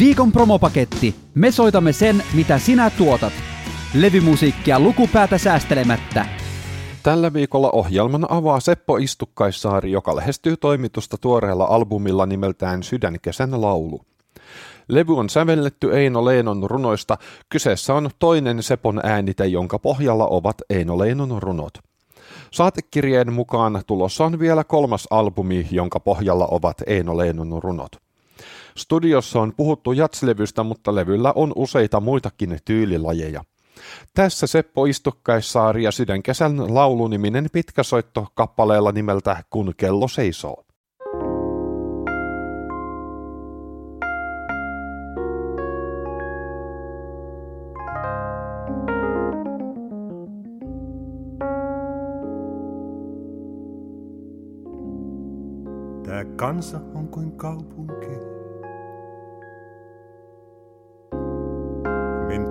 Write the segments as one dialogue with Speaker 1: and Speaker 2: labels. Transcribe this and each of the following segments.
Speaker 1: Viikon promopaketti. Me soitamme sen, mitä sinä tuotat. Levymusiikkia lukupäätä säästelemättä.
Speaker 2: Tällä viikolla ohjelman avaa Seppo Istukkaissaari, joka lähestyy toimitusta tuoreella albumilla nimeltään Sydänkesän laulu. Levy on sävelletty Eino Leenon runoista. Kyseessä on toinen Sepon äänite, jonka pohjalla ovat Eino Leenon runot. Saatekirjeen mukaan tulossa on vielä kolmas albumi, jonka pohjalla ovat Eino Leenon runot. Studiossa on puhuttu jatslevystä, mutta levyllä on useita muitakin tyylilajeja. Tässä Seppo Istukkaissaari ja Sydänkesän lauluniminen pitkäsoitto kappaleella nimeltä Kun kello seisoo.
Speaker 3: Tää kansa on kuin kaupunki.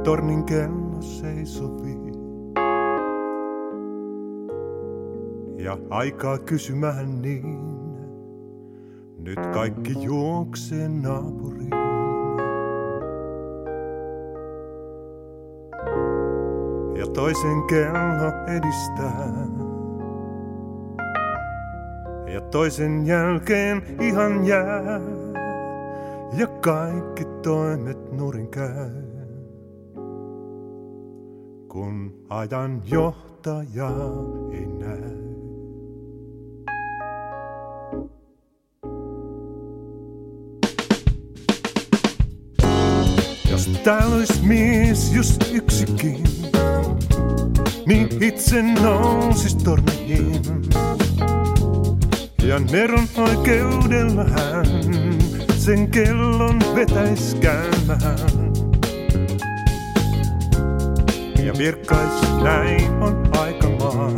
Speaker 3: Tornin kello seisovii. Ja aikaa kysymään niin. Nyt kaikki juoksee naapuriin. Ja toisen kello edistää. Ja toisen jälkeen ihan jää. Ja kaikki toimet nurin käy. Kun ajan johtaja ei näy. Jos täällä olis mies just yksikin, niin itse nousis torniin. Ja Neron oikeudella hän sen kellon vetäis käymään. Ja virkkais näin on aika maan.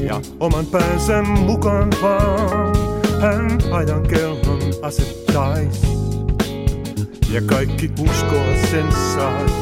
Speaker 3: Ja oman päänsä mukaan vaan hän ajan kellon asettais. Ja kaikki uskoa sen sais.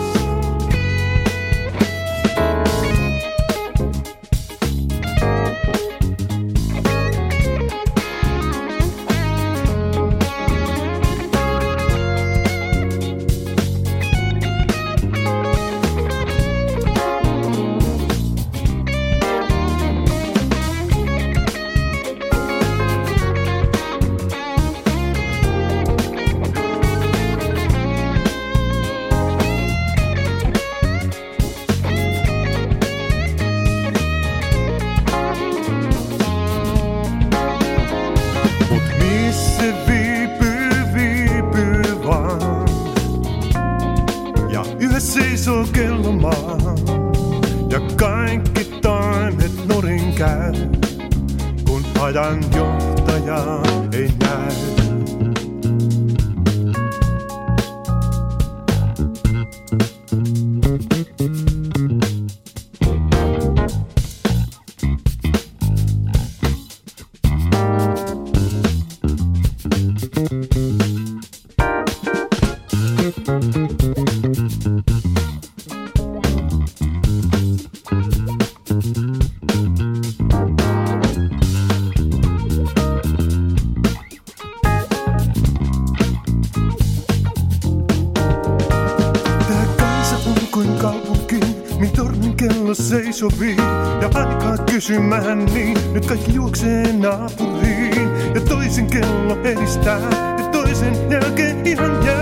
Speaker 3: Kysymään niin, nyt kaikki juoksee naapuriin. Ja toisen kello edistää, ja toisen jälkeen ihan jää.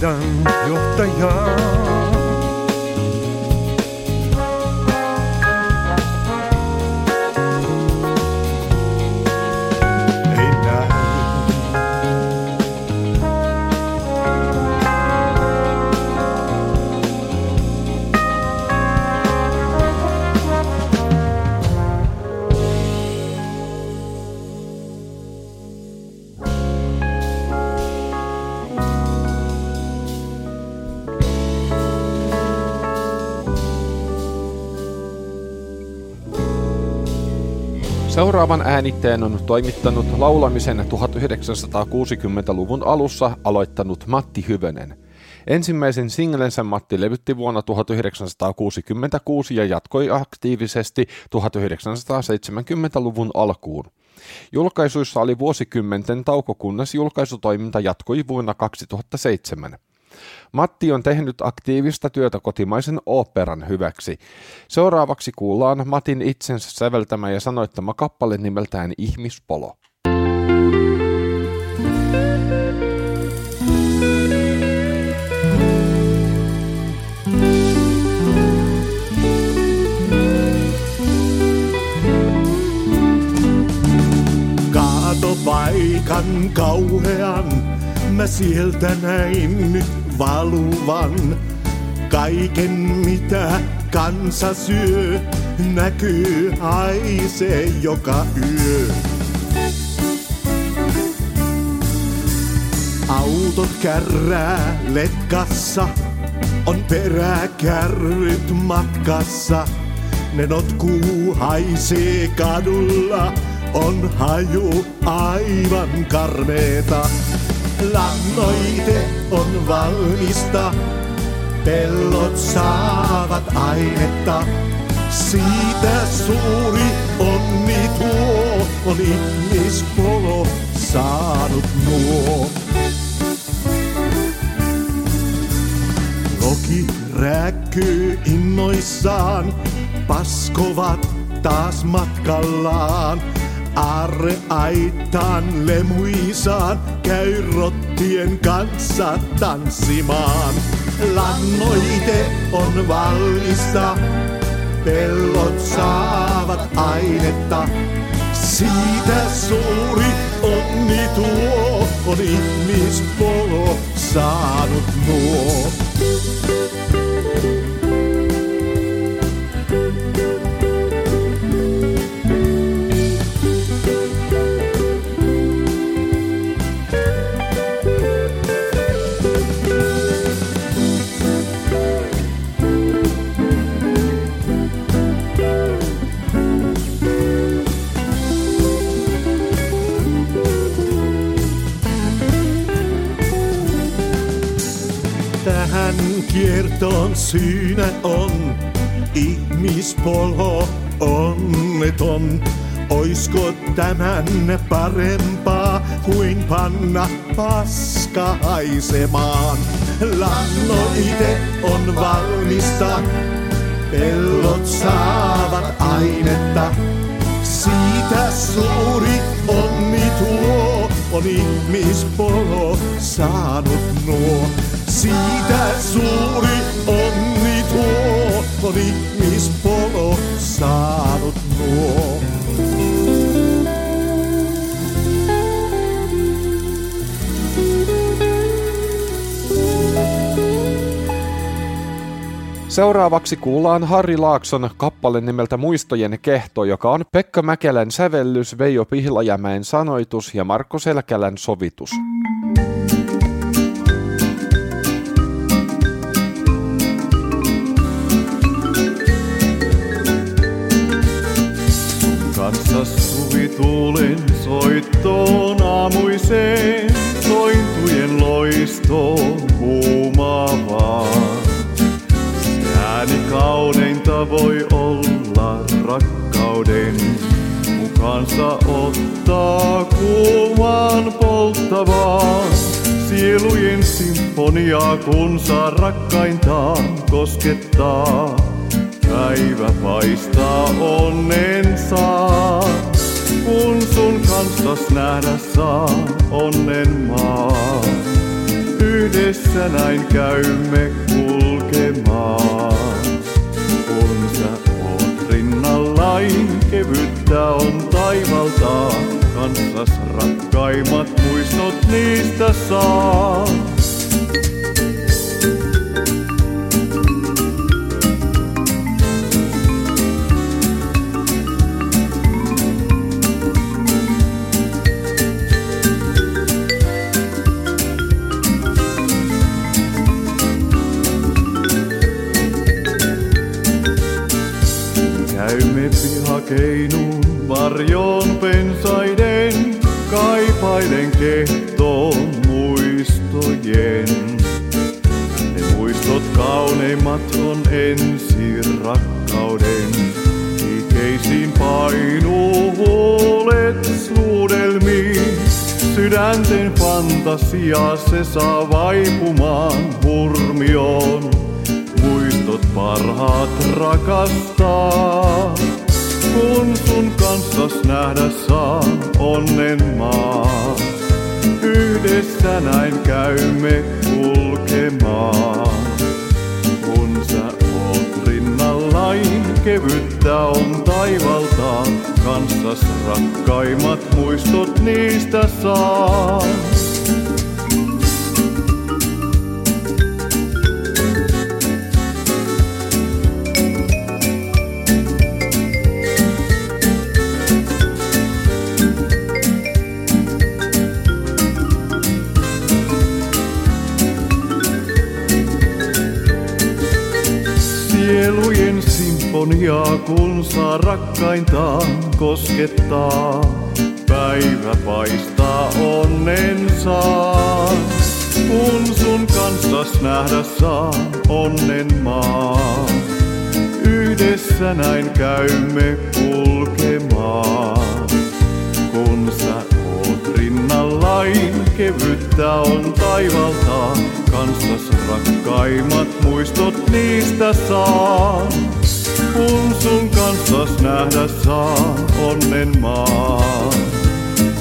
Speaker 3: Kun
Speaker 2: Seuraavan äänitteen on toimittanut laulamisen 1960-luvun alussa aloittanut Matti Hyvönen. Ensimmäisen singlensä Matti levytti vuonna 1966 ja jatkoi aktiivisesti 1970-luvun alkuun. Julkaisuissa oli vuosikymmenten tauko, kunnes julkaisutoiminta jatkoi vuonna 2007. Matti on tehnyt aktiivista työtä kotimaisen oopperan hyväksi. Seuraavaksi kuullaan Matin itsensä säveltämä ja sanoittama kappale nimeltään Ihmispolo.
Speaker 4: paikan kauhean, mä sieltä näin nyt valuvan. Kaiken mitä kansa syö, näkyy haisee joka yö. Autot kärrää letkassa, on peräkärryt matkassa. Ne notkuu haisee kadulla, on haju aivan karmeeta. Lannoite on valmista, pellot saavat ainetta. Siitä suuri onni tuo, on ihmispolo saanut nuo. Loki rääkkyy innoissaan, paskovat taas matkallaan. Arre aitaan lemuisaan, käy rottien kanssa tanssimaan. Lannoite on valmista, pellot saavat ainetta. Siitä suuri onni tuo, on ihmispolo saanut nuo. Kiertoon syynä on ihmispolo onneton. Oisko tämän parempaa kuin panna paska haisemaan? Lannoite on valmista, pellot saavat ainetta. Siitä suuri onni tuo, on ihmispolo saanut nuo. Siitä suuri onni tuo, on ihmispolo saanut nuo.
Speaker 2: Seuraavaksi kuullaan Harri Laakson kappale nimeltä Muistojen kehto, joka on Pekka Mäkelän sävellys, Veijo Pihlajämäen sanoitus ja Marko Selkälän sovitus.
Speaker 5: Voi olla rakkauden, mukaansa ottaa kuumaan polttavaan. Sielujen sinfoniaa, kun saa rakkaintaan koskettaa. Päivä paistaa onnen saa, kun sun kanssas nähdä saa onnen maa. Yhdessä näin käymme kulkemaan. Kevyttä on taivalta. Kanssas rakkaimmat muistot niistä saa. Sydänten fantasia se saa vaipumaan hurmioon. Muistot parhaat rakastaa. Kun sun kanssas nähdä saa onnen maa. Yhdessä näin käymme kulkemaan. Kun sä kevyttä on taivalta. Kanssas rakkaimmat muistot niistä saa. Sielujen sinfonia, kun saa rakkaintaan koskettaa. Päivä paistaa onnen saa. Kun sun kanssas nähdä saa onnen maa. Yhdessä näin käymme kulkemaan. Kun sä oot rinnallain, kevyttä on taivalta. Kanssas rakkaimmat muistot niistä saa. Kun sun kanssas nähdä saa onnen maa.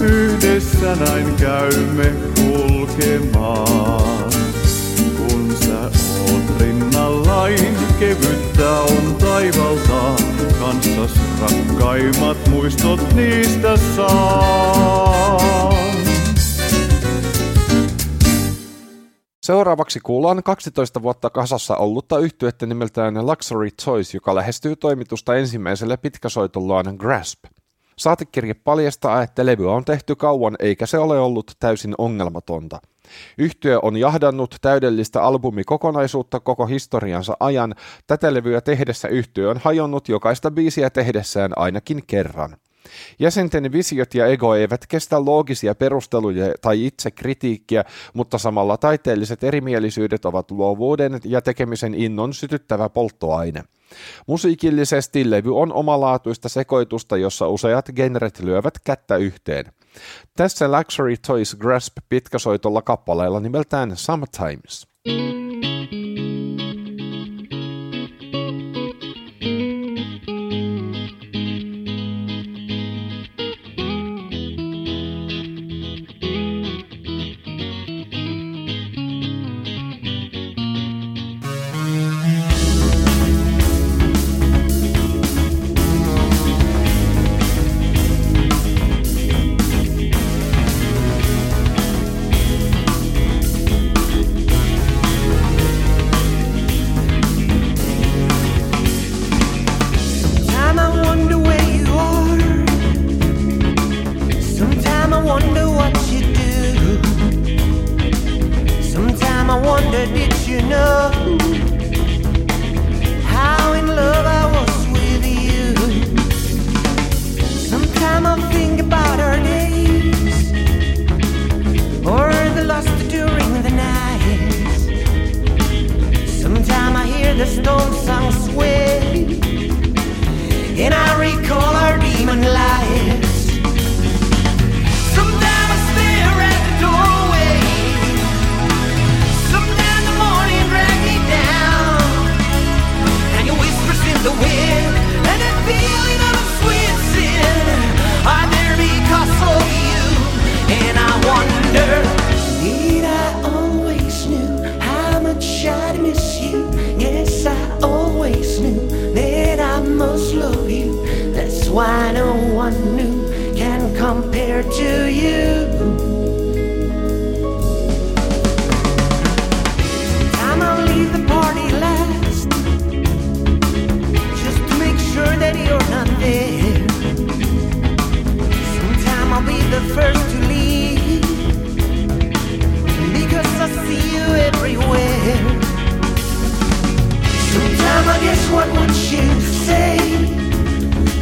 Speaker 5: Yhdessä näin käymme kulkemaan. Kun sä oot rinnallain, kevyttä on taivalta. Kanssas rakkaimmat muistot niistä saa.
Speaker 2: Seuraavaksi kuullaan 12 vuotta kasassa ollutta yhtyettä nimeltään Luxury Toys, joka lähestyy toimitusta ensimmäiselle pitkäsoitollaan Grasp. Saatekirje paljastaa, että levy on tehty kauan eikä se ole ollut täysin ongelmatonta. Yhtye on jahdannut täydellistä albumikokonaisuutta koko historiansa ajan. Tätä levyä tehdessä yhtye on hajonnut jokaista biisiä tehdessään ainakin kerran. Jäsenten visiot ja ego eivät kestä loogisia perusteluja tai itse kritiikkiä, mutta samalla taiteelliset erimielisyydet ovat luovuuden ja tekemisen innon sytyttävä polttoaine. Musiikillisesti levy on omalaatuista sekoitusta, jossa useat genret lyövät kättä yhteen. Tässä Luxury Toys Grasp pitkäsoitolla kappaleella nimeltään Sometimes.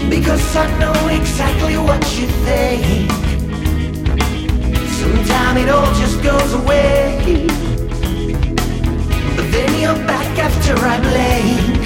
Speaker 6: Because I know exactly what you think. Sometime it all just goes away. But then you're back after I blink.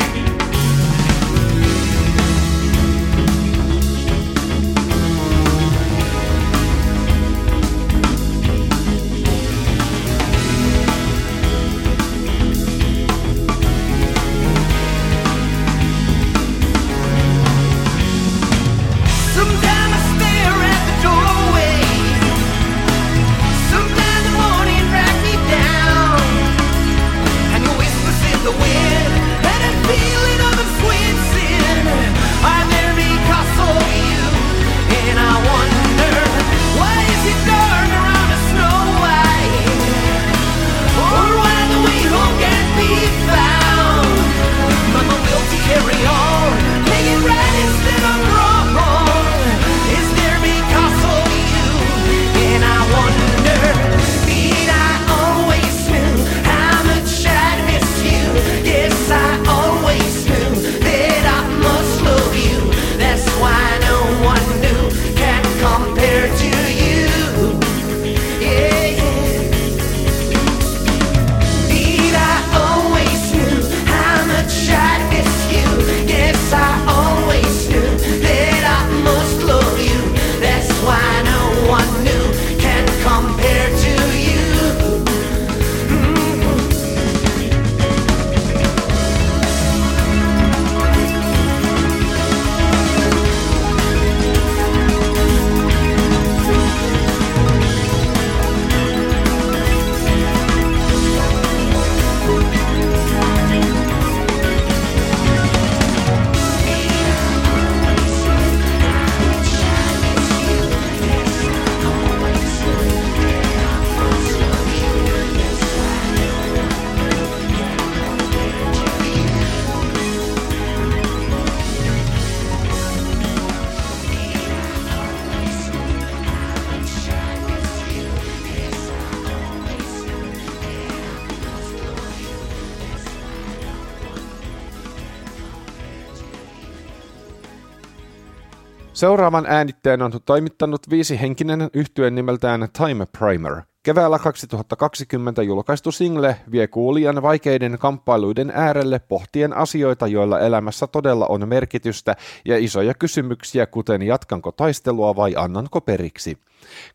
Speaker 2: Seuraavan äänitteen on toimittanut viisihenkinen yhtyen nimeltään Time Primer. Keväällä 2020 julkaistu single vie kuulijan vaikeiden kamppailuiden äärelle pohtien asioita, joilla elämässä todella on merkitystä ja isoja kysymyksiä, kuten jatkanko taistelua vai annanko periksi.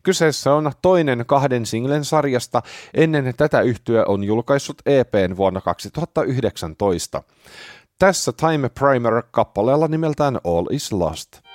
Speaker 2: Kyseessä on toinen kahden singlen sarjasta. Ennen tätä yhtyä on julkaissut EPn vuonna 2019. Tässä Time Primer kappaleella nimeltään All is Lost.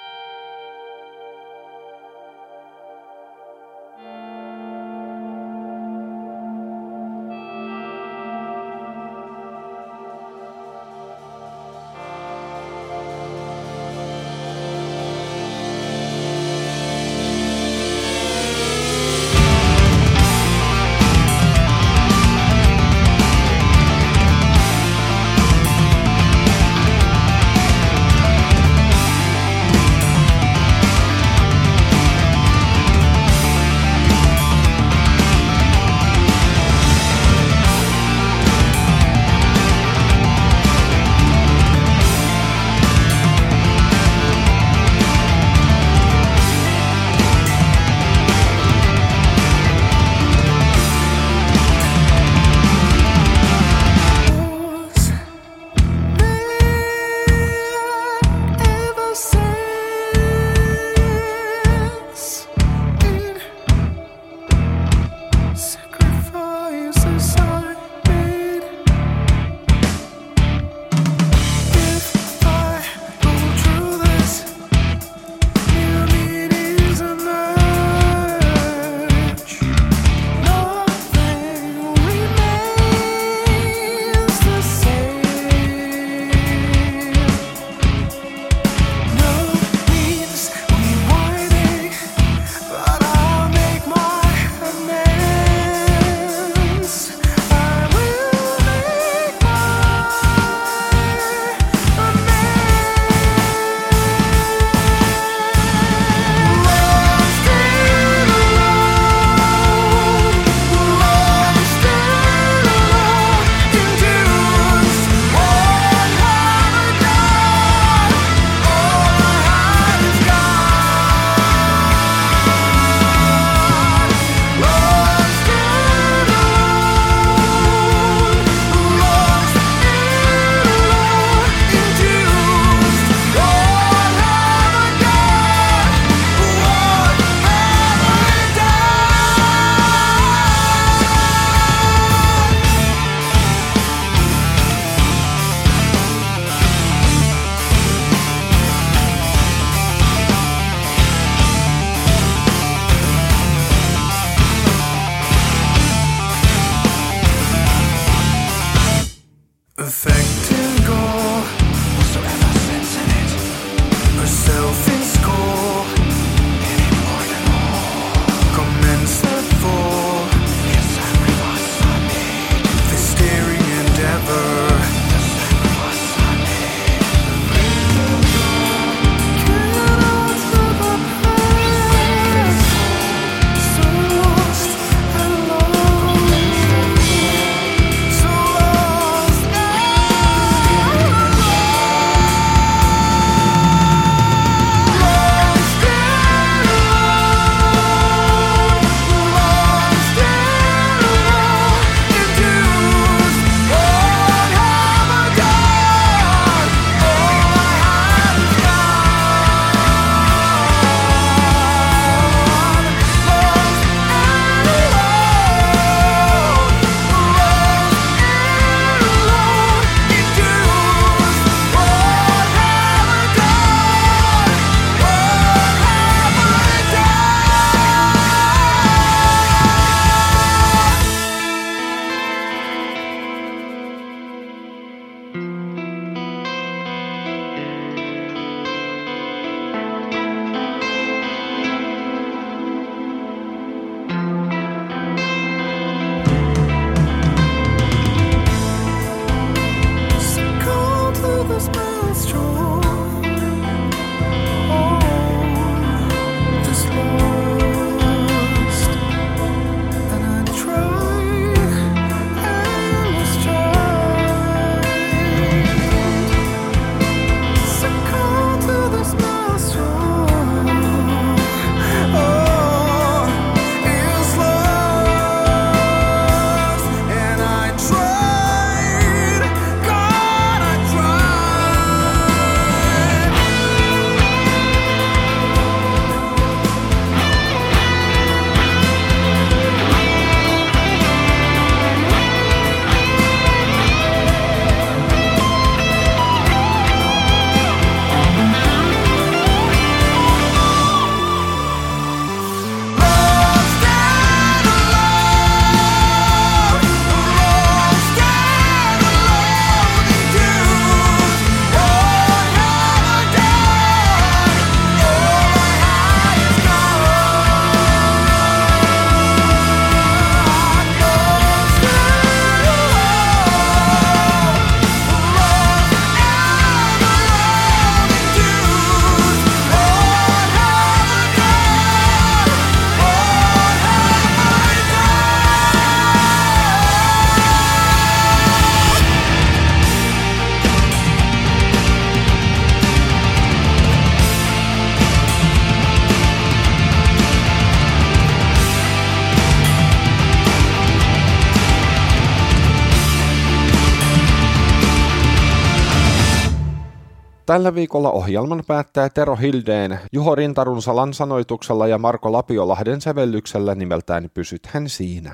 Speaker 2: Tällä viikolla ohjelman päättää Tero Hildeen Juho Rintarunsalan sanoituksella ja Marko Lapiolahden sävellyksellä nimeltään Pysythän siinä.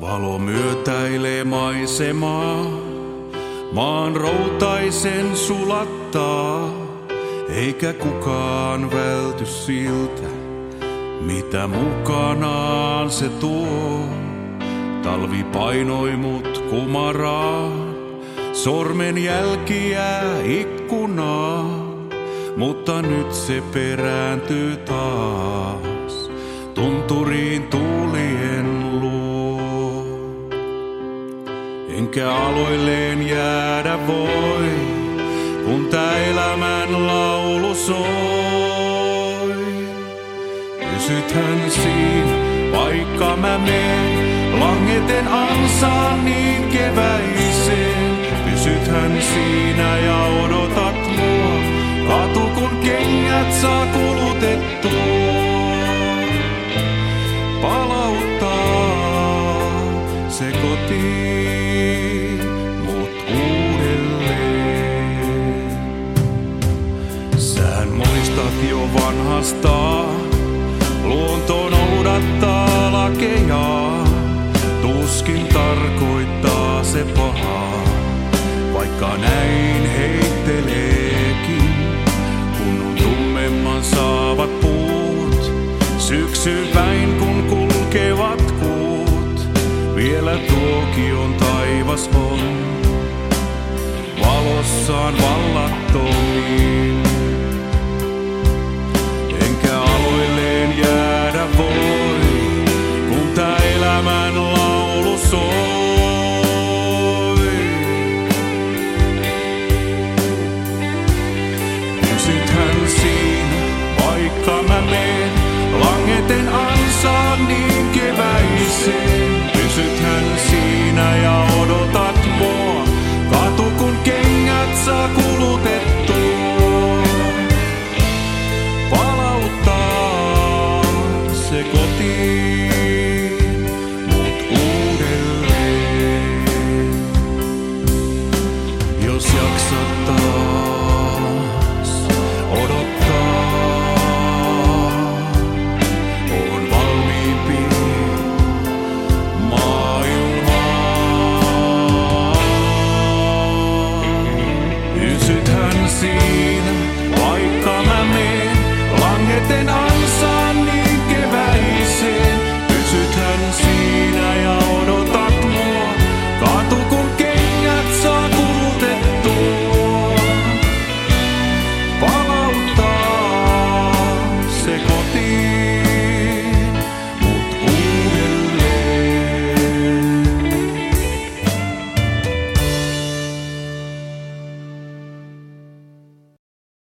Speaker 7: Valo myötäilee maisemaa, maan routaisen sulattaa, eikä kukaan välty siltä, mitä mukanaan se tuo. Talvi painoi mut kumaraan, sormen jälkiä ikkunaan, mutta nyt se perääntyy taas tunturiin tuulien luo. Enkä aloilleen jäädä voi, kun tää Pysythän siinä, vaikka mä meen, langeten ansaan niin keväiseen. Pysythän siinä ja odotat mua, katu kun kengät saa kulutettua palauttaa se kotiin mut muistat jo vanhasta, luonto noudattaa lakeja, tuskin tarkoittaa se pahaa, vaikka näin heitteleekin, kun tummemman saavat puut, syksy päin kun kulkevat kuut, vielä tuokion taivas on, valossaan vallattomiin.